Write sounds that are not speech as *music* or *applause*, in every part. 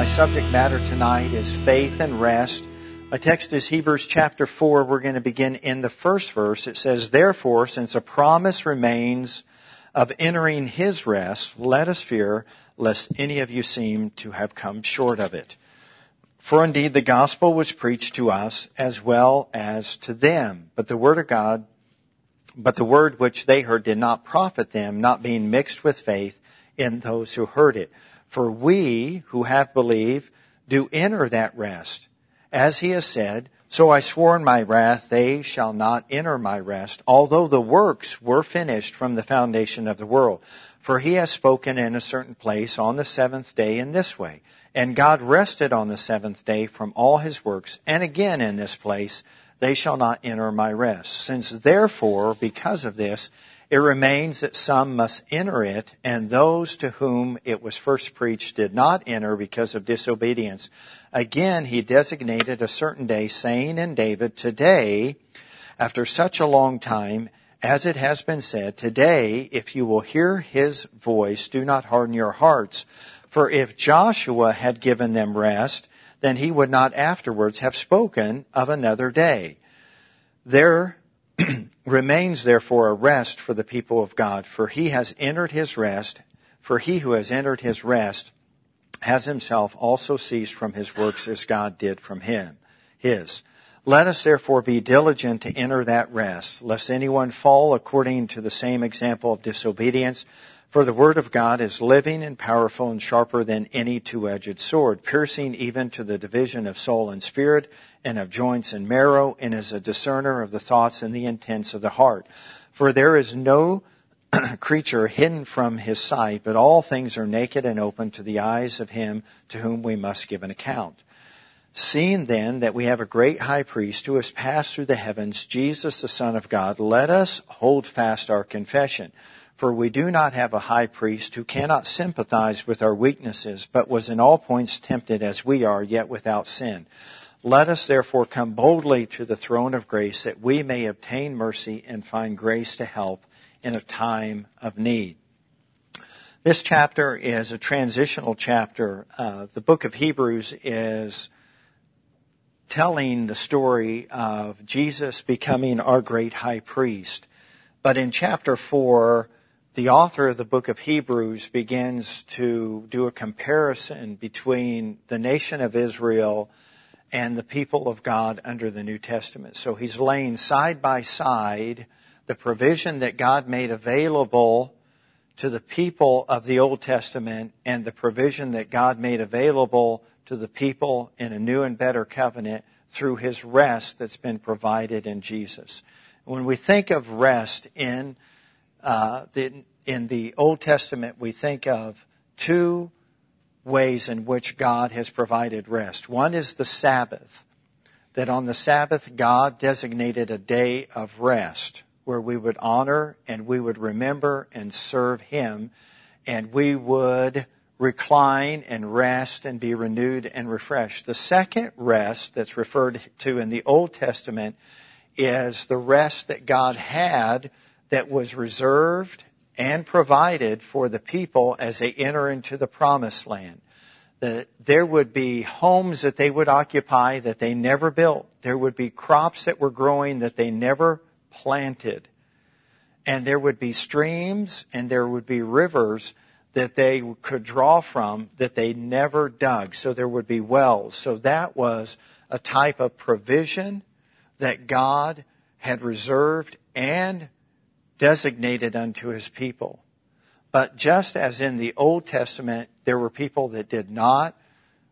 My subject matter tonight is faith and rest. My text is Hebrews chapter 4. We're going to begin in the first verse. It says, Therefore, since a promise remains of entering his rest, let us fear lest any of you seem to have come short of it. For indeed the gospel was preached to us as well as to them, but the word of God, but the word which they heard did not profit them, not being mixed with faith in those who heard it. For we who have believed do enter that rest. As he has said, so I swore in my wrath, they shall not enter my rest, although the works were finished from the foundation of the world. For he has spoken in a certain place on the seventh day in this way. And God rested on the seventh day from all his works. And again in this place, they shall not enter my rest. Since therefore, because of this, it remains that some must enter it, and those to whom it was first preached did not enter because of disobedience. Again, he designated a certain day, saying in David, Today, after such a long time, as it has been said, Today, if you will hear his voice, do not harden your hearts. For if Joshua had given them rest, then he would not afterwards have spoken of another day. There *clears throat* remains therefore a rest for the people of God, for he has entered his rest, for he who has entered his rest has himself also ceased from his works as God did from him, his. Let us therefore be diligent to enter that rest, lest anyone fall according to the same example of disobedience. For the word of God is living and powerful and sharper than any two-edged sword, piercing even to the division of soul and spirit and of joints and marrow, and is a discerner of the thoughts and the intents of the heart. For there is no *clears throat* creature hidden from his sight, but all things are naked and open to the eyes of him to whom we must give an account. Seeing then that we have a great high priest who has passed through the heavens, Jesus the Son of God, let us hold fast our confession. For we do not have a high priest who cannot sympathize with our weaknesses, but was in all points tempted as we are, yet without sin. Let us therefore come boldly to the throne of grace that we may obtain mercy and find grace to help in a time of need. This chapter is a transitional chapter. Uh, the book of Hebrews is telling the story of Jesus becoming our great high priest. But in chapter four, the author of the book of Hebrews begins to do a comparison between the nation of Israel and the people of God under the New Testament. So he's laying side by side the provision that God made available to the people of the Old Testament and the provision that God made available to the people in a new and better covenant through his rest that's been provided in Jesus. When we think of rest in uh, the, in the Old Testament, we think of two ways in which God has provided rest. One is the Sabbath, that on the Sabbath, God designated a day of rest where we would honor and we would remember and serve Him, and we would recline and rest and be renewed and refreshed. The second rest that's referred to in the Old Testament is the rest that God had that was reserved and provided for the people as they enter into the promised land. That there would be homes that they would occupy that they never built. There would be crops that were growing that they never planted. And there would be streams and there would be rivers that they could draw from that they never dug. So there would be wells. So that was a type of provision that God had reserved and designated unto his people. But just as in the Old Testament, there were people that did not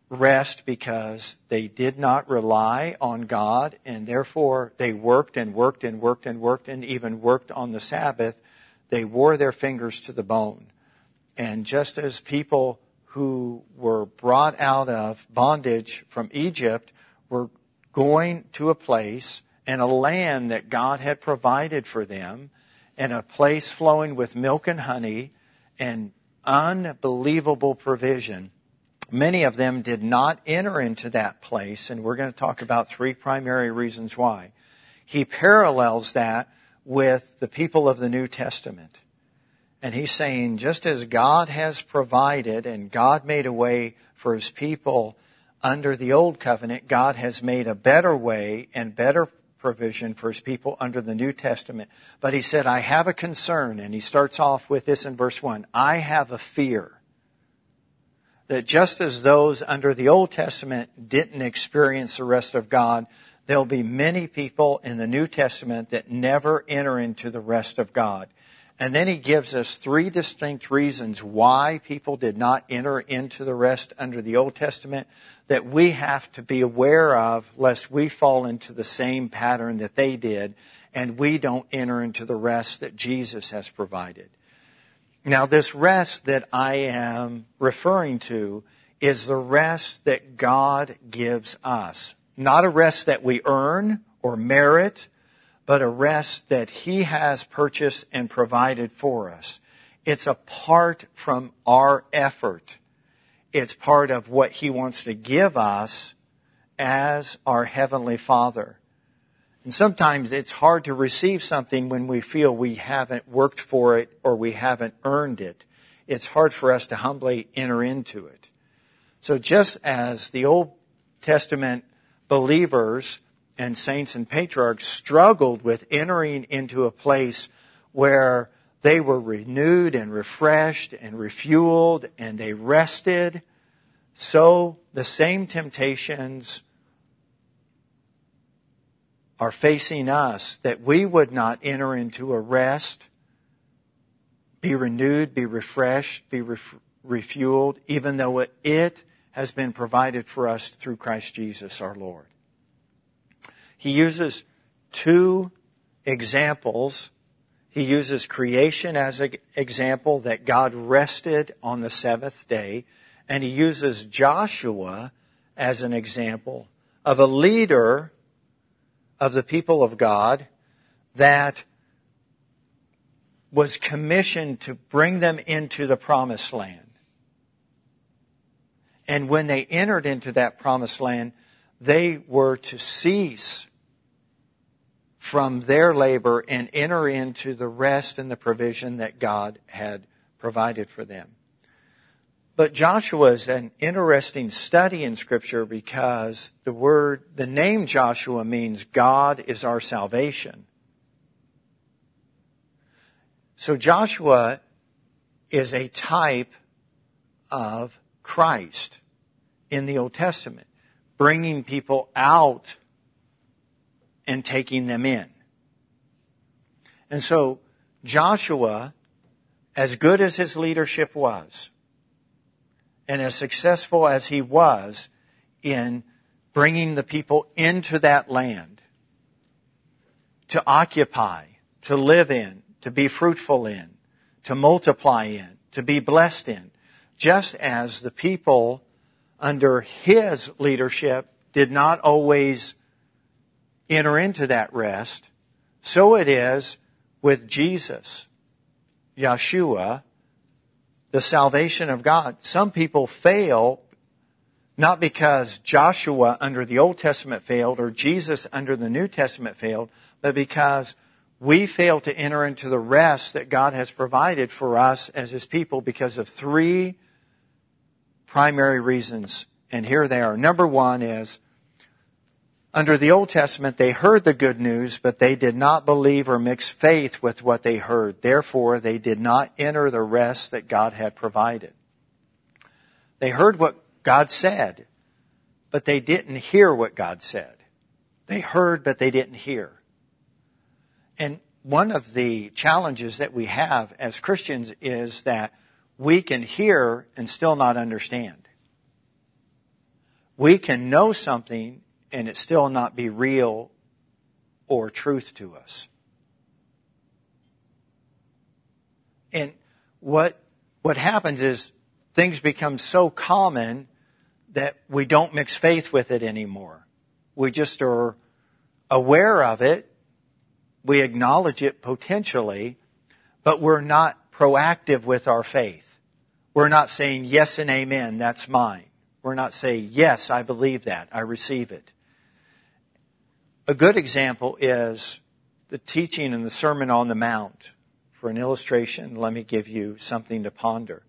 rest because they did not rely on God and therefore they worked and worked and worked and worked and even worked on the Sabbath. They wore their fingers to the bone. And just as people who were brought out of bondage from Egypt were going to a place and a land that God had provided for them, and a place flowing with milk and honey and unbelievable provision. Many of them did not enter into that place, and we're going to talk about three primary reasons why. He parallels that with the people of the New Testament. And he's saying, just as God has provided and God made a way for his people under the old covenant. God has made a better way and better provision for his people under the New Testament. But he said, I have a concern, and he starts off with this in verse 1. I have a fear that just as those under the Old Testament didn't experience the rest of God, there'll be many people in the New Testament that never enter into the rest of God. And then he gives us three distinct reasons why people did not enter into the rest under the Old Testament that we have to be aware of lest we fall into the same pattern that they did and we don't enter into the rest that Jesus has provided. Now, this rest that I am referring to is the rest that God gives us. Not a rest that we earn or merit, but a rest that He has purchased and provided for us. It's apart from our effort. It's part of what He wants to give us as our Heavenly Father. And sometimes it's hard to receive something when we feel we haven't worked for it or we haven't earned it. It's hard for us to humbly enter into it. So just as the Old Testament believers and saints and patriarchs struggled with entering into a place where they were renewed and refreshed and refueled and they rested, so the same temptations are facing us that we would not enter into a rest, be renewed, be refreshed, be ref- refueled, even though it, it has been provided for us through Christ Jesus our Lord. He uses two examples. He uses creation as an example that God rested on the seventh day, and he uses Joshua as an example of a leader of the people of God that was commissioned to bring them into the promised land. And when they entered into that promised land, they were to cease from their labor and enter into the rest and the provision that God had provided for them. But Joshua is an interesting study in scripture because the word, the name Joshua means God is our salvation. So Joshua is a type of Christ in the Old Testament, bringing people out and taking them in. And so Joshua, as good as his leadership was, and as successful as he was in bringing the people into that land to occupy, to live in, to be fruitful in, to multiply in, to be blessed in, just as the people under his leadership did not always enter into that rest, so it is with Jesus, Yeshua, the salvation of God. Some people fail not because Joshua under the Old Testament failed or Jesus under the New Testament failed, but because we fail to enter into the rest that God has provided for us as His people because of three primary reasons. And here they are. Number one is under the Old Testament, they heard the good news, but they did not believe or mix faith with what they heard. Therefore, they did not enter the rest that God had provided. They heard what God said, but they didn't hear what God said. They heard, but they didn't hear. And one of the challenges that we have as Christians is that we can hear and still not understand. We can know something and it still not be real or truth to us. And what, what happens is things become so common that we don't mix faith with it anymore. We just are aware of it. We acknowledge it potentially, but we're not proactive with our faith. We're not saying yes and amen, that's mine. We're not saying yes, I believe that, I receive it. A good example is the teaching in the Sermon on the Mount. For an illustration, let me give you something to ponder.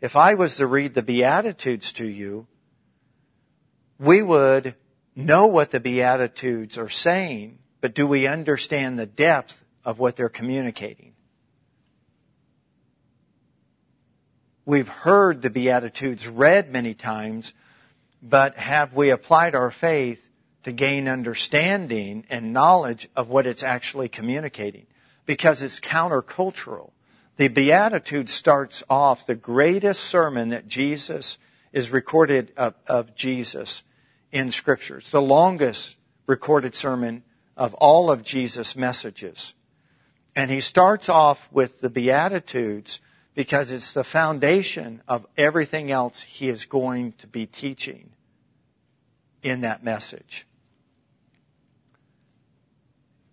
If I was to read the Beatitudes to you, we would know what the Beatitudes are saying, but do we understand the depth of what they're communicating? We've heard the Beatitudes read many times, but have we applied our faith to gain understanding and knowledge of what it's actually communicating? Because it's countercultural. The Beatitude starts off the greatest sermon that Jesus is recorded of, of Jesus in Scripture. It's the longest recorded sermon of all of Jesus' messages. And he starts off with the Beatitudes because it's the foundation of everything else he is going to be teaching in that message.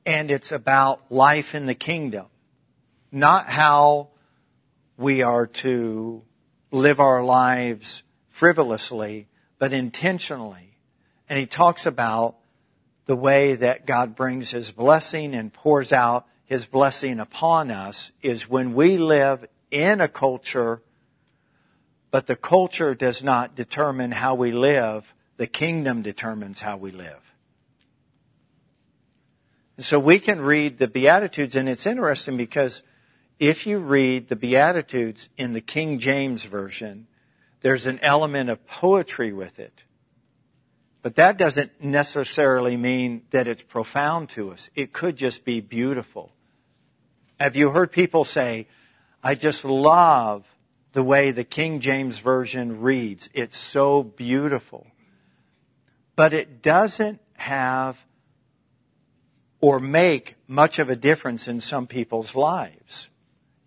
And it's about life in the kingdom, not how we are to live our lives frivolously, but intentionally. And he talks about the way that God brings his blessing and pours out his blessing upon us is when we live in a culture, but the culture does not determine how we live. The kingdom determines how we live. So we can read the Beatitudes, and it's interesting because if you read the Beatitudes in the King James Version, there's an element of poetry with it. But that doesn't necessarily mean that it's profound to us. It could just be beautiful. Have you heard people say, I just love the way the King James Version reads. It's so beautiful. But it doesn't have or make much of a difference in some people's lives.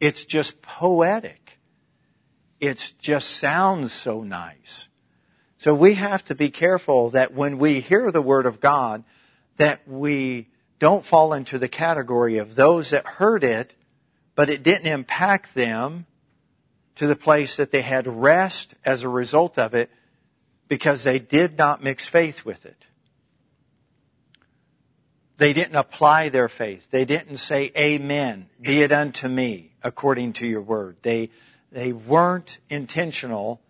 It's just poetic. It just sounds so nice. So we have to be careful that when we hear the Word of God, that we don't fall into the category of those that heard it but it didn't impact them to the place that they had rest as a result of it because they did not mix faith with it. They didn't apply their faith. They didn't say, Amen, be it unto me according to your word. They, they weren't intentional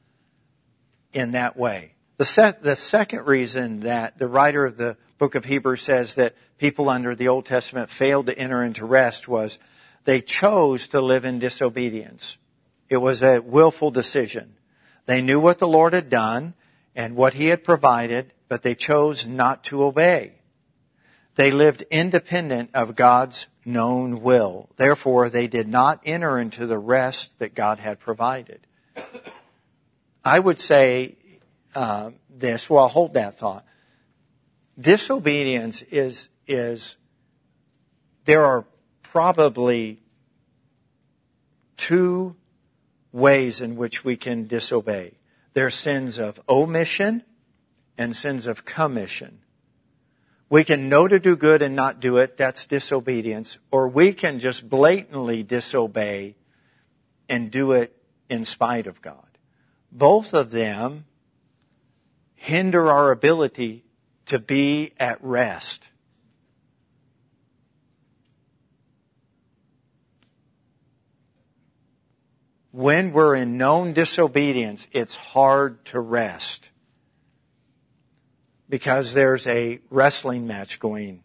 in that way. The, se- the second reason that the writer of the book of Hebrews says that people under the Old Testament failed to enter into rest was they chose to live in disobedience. It was a willful decision. They knew what the Lord had done and what He had provided, but they chose not to obey. They lived independent of God's known will. Therefore, they did not enter into the rest that God had provided. I would say uh, this. Well, hold that thought. Disobedience is is there are probably two ways in which we can disobey. There are sins of omission and sins of commission. We can know to do good and not do it. That's disobedience. Or we can just blatantly disobey and do it in spite of God. Both of them hinder our ability to be at rest. when we're in known disobedience, it's hard to rest because there's a wrestling match going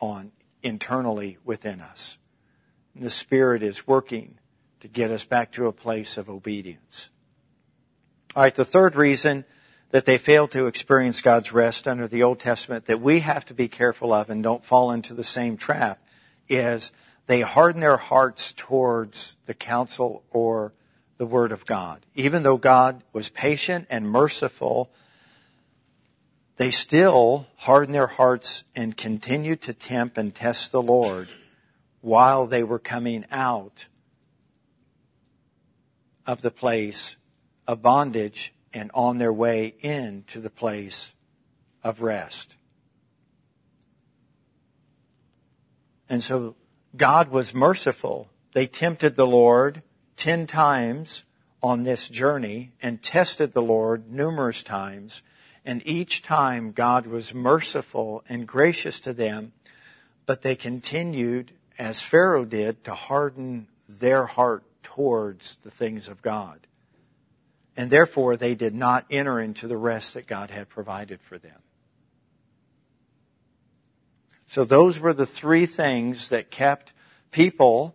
on internally within us. And the Spirit is working to get us back to a place of obedience. All right, the third reason that they fail to experience God's rest under the Old Testament that we have to be careful of and don't fall into the same trap is they harden their hearts towards the counsel or the Word of God. Even though God was patient and merciful, they still hardened their hearts and continued to tempt and test the Lord while they were coming out of the place of bondage and on their way into the place of rest. And so God was merciful. They tempted the Lord ten times on this journey and tested the Lord numerous times. And each time God was merciful and gracious to them, but they continued, as Pharaoh did, to harden their heart towards the things of God. and therefore they did not enter into the rest that God had provided for them. So those were the three things that kept people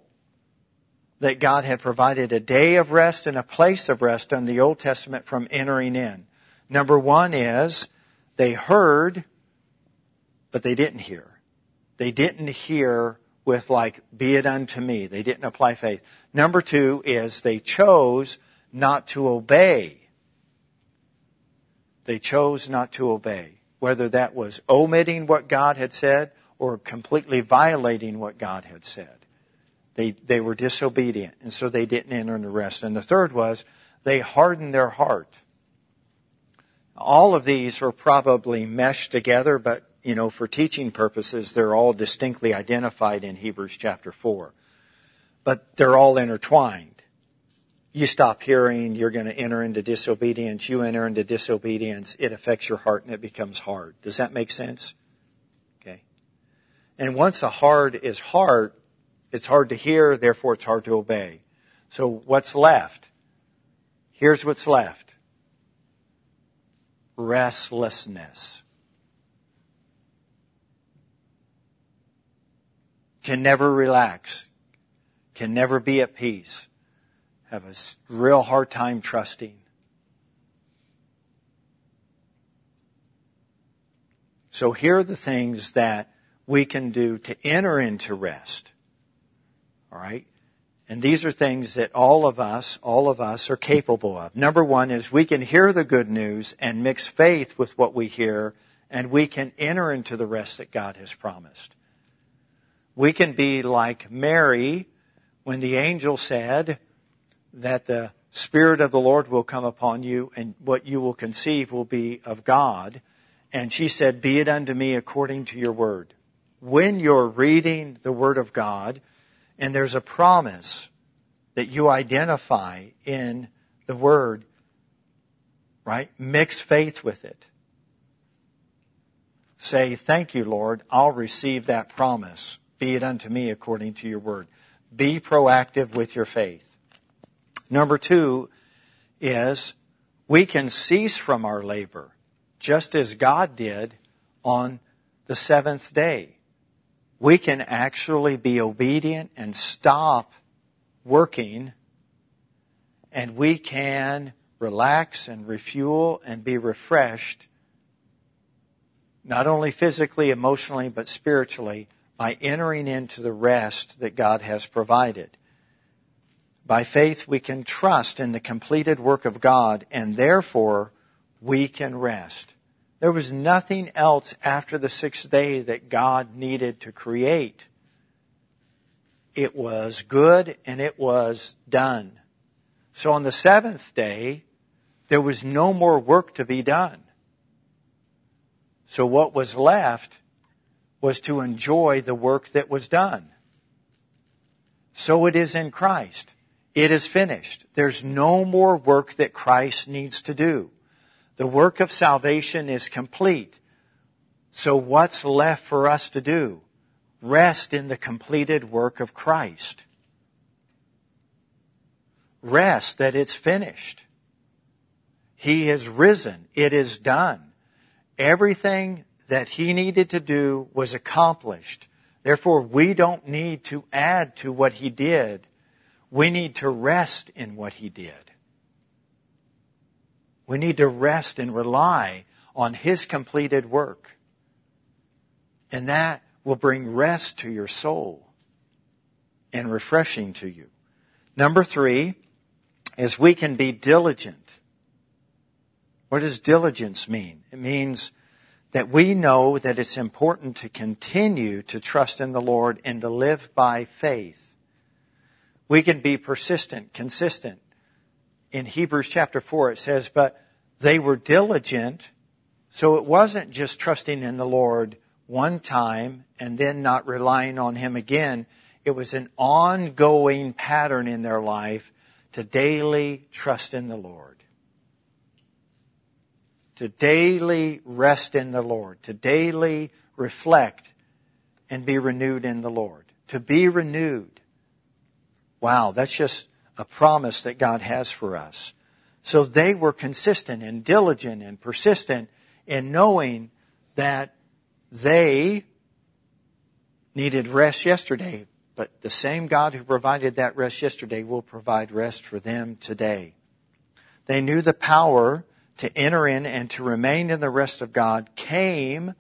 that God had provided a day of rest and a place of rest in the Old Testament from entering in. Number one is they heard, but they didn't hear. They didn't hear with like, be it unto me. They didn't apply faith. Number two is they chose not to obey. They chose not to obey. Whether that was omitting what God had said or completely violating what God had said. They, they were disobedient, and so they didn't enter in the rest. And the third was they hardened their heart. All of these are probably meshed together, but you know, for teaching purposes, they're all distinctly identified in Hebrews chapter 4. But they're all intertwined. You stop hearing, you're going to enter into disobedience. You enter into disobedience, it affects your heart and it becomes hard. Does that make sense? Okay. And once a heart is hard, it's hard to hear, therefore it's hard to obey. So what's left? Here's what's left. Restlessness. can never relax, can never be at peace, have a real hard time trusting. So here are the things that we can do to enter into rest. All right? And these are things that all of us, all of us are capable of. Number one is we can hear the good news and mix faith with what we hear and we can enter into the rest that God has promised. We can be like Mary when the angel said that the Spirit of the Lord will come upon you and what you will conceive will be of God. And she said, be it unto me according to your word. When you're reading the word of God and there's a promise that you identify in the word, right? Mix faith with it. Say, thank you, Lord. I'll receive that promise be it unto me according to your word. Be proactive with your faith. Number two is we can cease from our labor just as God did on the seventh day. We can actually be obedient and stop working and we can relax and refuel and be refreshed not only physically, emotionally, but spiritually by entering into the rest that God has provided. By faith, we can trust in the completed work of God and therefore we can rest. There was nothing else after the sixth day that God needed to create. It was good and it was done. So on the seventh day, there was no more work to be done. So what was left was to enjoy the work that was done. So it is in Christ. It is finished. There's no more work that Christ needs to do. The work of salvation is complete. So what's left for us to do? Rest in the completed work of Christ. Rest that it's finished. He has risen. It is done. Everything that he needed to do was accomplished. Therefore, we don't need to add to what he did. We need to rest in what he did. We need to rest and rely on his completed work. And that will bring rest to your soul and refreshing to you. Number three is we can be diligent. What does diligence mean? It means that we know that it's important to continue to trust in the Lord and to live by faith. We can be persistent, consistent. In Hebrews chapter 4 it says, but they were diligent, so it wasn't just trusting in the Lord one time and then not relying on Him again. It was an ongoing pattern in their life to daily trust in the Lord to daily rest in the Lord, to daily reflect and be renewed in the Lord. To be renewed. Wow, that's just a promise that God has for us. So they were consistent and diligent and persistent in knowing that they needed rest yesterday, but the same God who provided that rest yesterday will provide rest for them today. They knew the power to enter in and to remain in the rest of God came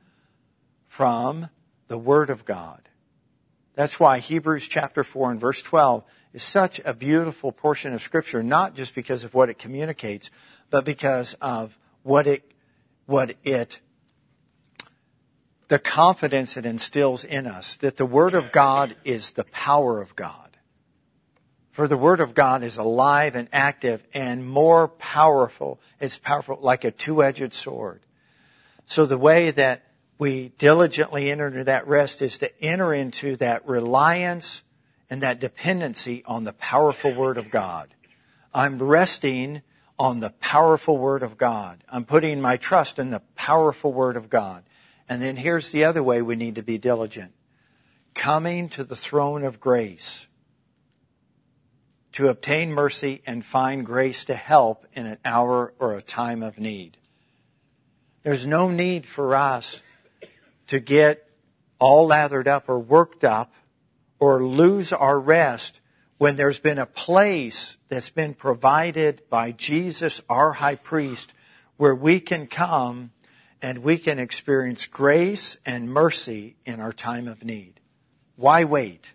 from the Word of God. That's why Hebrews chapter 4 and verse 12 is such a beautiful portion of scripture, not just because of what it communicates, but because of what it, what it, the confidence it instills in us that the Word of God is the power of God. For the Word of God is alive and active and more powerful. It's powerful like a two-edged sword. So the way that we diligently enter into that rest is to enter into that reliance and that dependency on the powerful Word of God. I'm resting on the powerful Word of God. I'm putting my trust in the powerful Word of God. And then here's the other way we need to be diligent. Coming to the throne of grace to obtain mercy and find grace to help in an hour or a time of need. There's no need for us to get all lathered up or worked up or lose our rest when there's been a place that's been provided by Jesus, our high priest, where we can come and we can experience grace and mercy in our time of need. Why wait?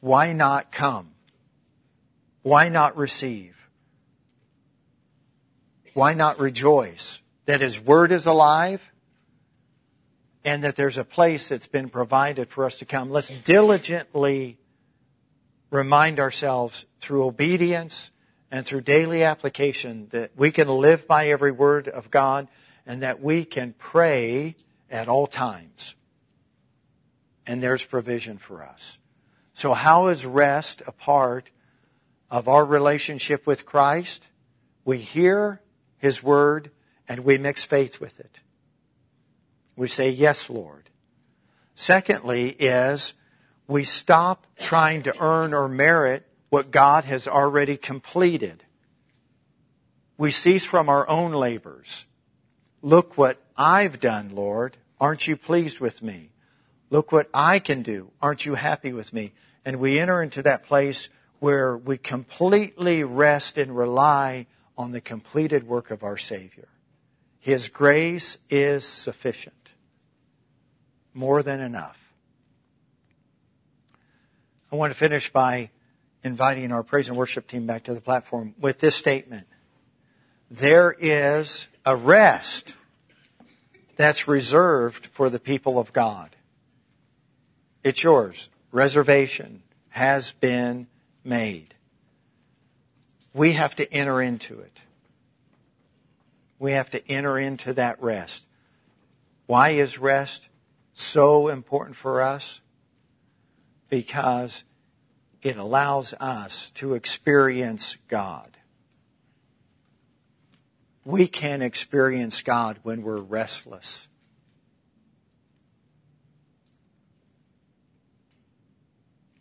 Why not come? Why not receive? why not rejoice that His Word is alive and that there's a place that's been provided for us to come? Let's diligently remind ourselves through obedience and through daily application that we can live by every word of God and that we can pray at all times. And there's provision for us. So how is rest a part of our relationship with Christ? We hear his Word, and we mix faith with it. We say, Yes, Lord. Secondly, is we stop trying to earn or merit what God has already completed. We cease from our own labors. Look what I've done, Lord. Aren't you pleased with me? Look what I can do. Aren't you happy with me? And we enter into that place where we completely rest and rely on the completed work of our Savior. His grace is sufficient. More than enough. I want to finish by inviting our praise and worship team back to the platform with this statement. There is a rest that's reserved for the people of God. It's yours. Reservation has been made we have to enter into it. We have to enter into that rest. Why is rest so important for us? Because it allows us to experience God. We can experience God when we're restless.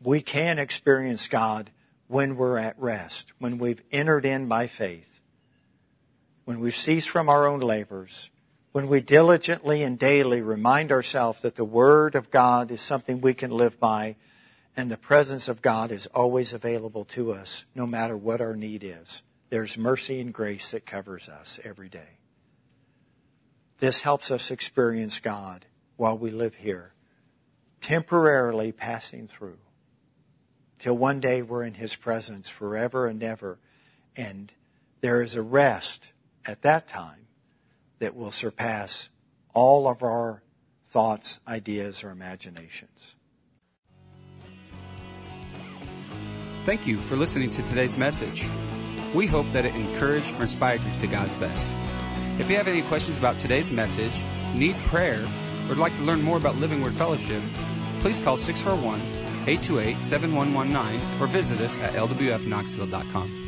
We can experience God when we're at rest, when we've entered in by faith, when we've ceased from our own labors, when we diligently and daily remind ourselves that the Word of God is something we can live by and the presence of God is always available to us no matter what our need is. There's mercy and grace that covers us every day. This helps us experience God while we live here, temporarily passing through till one day we're in His presence forever and ever. And there is a rest at that time that will surpass all of our thoughts, ideas, or imaginations. Thank you for listening to today's message. We hope that it encouraged or inspired you to God's best. If you have any questions about today's message, need prayer, or would like to learn more about Living Word Fellowship, please call 641 828 7119 or visit us at lwfknoxville.com.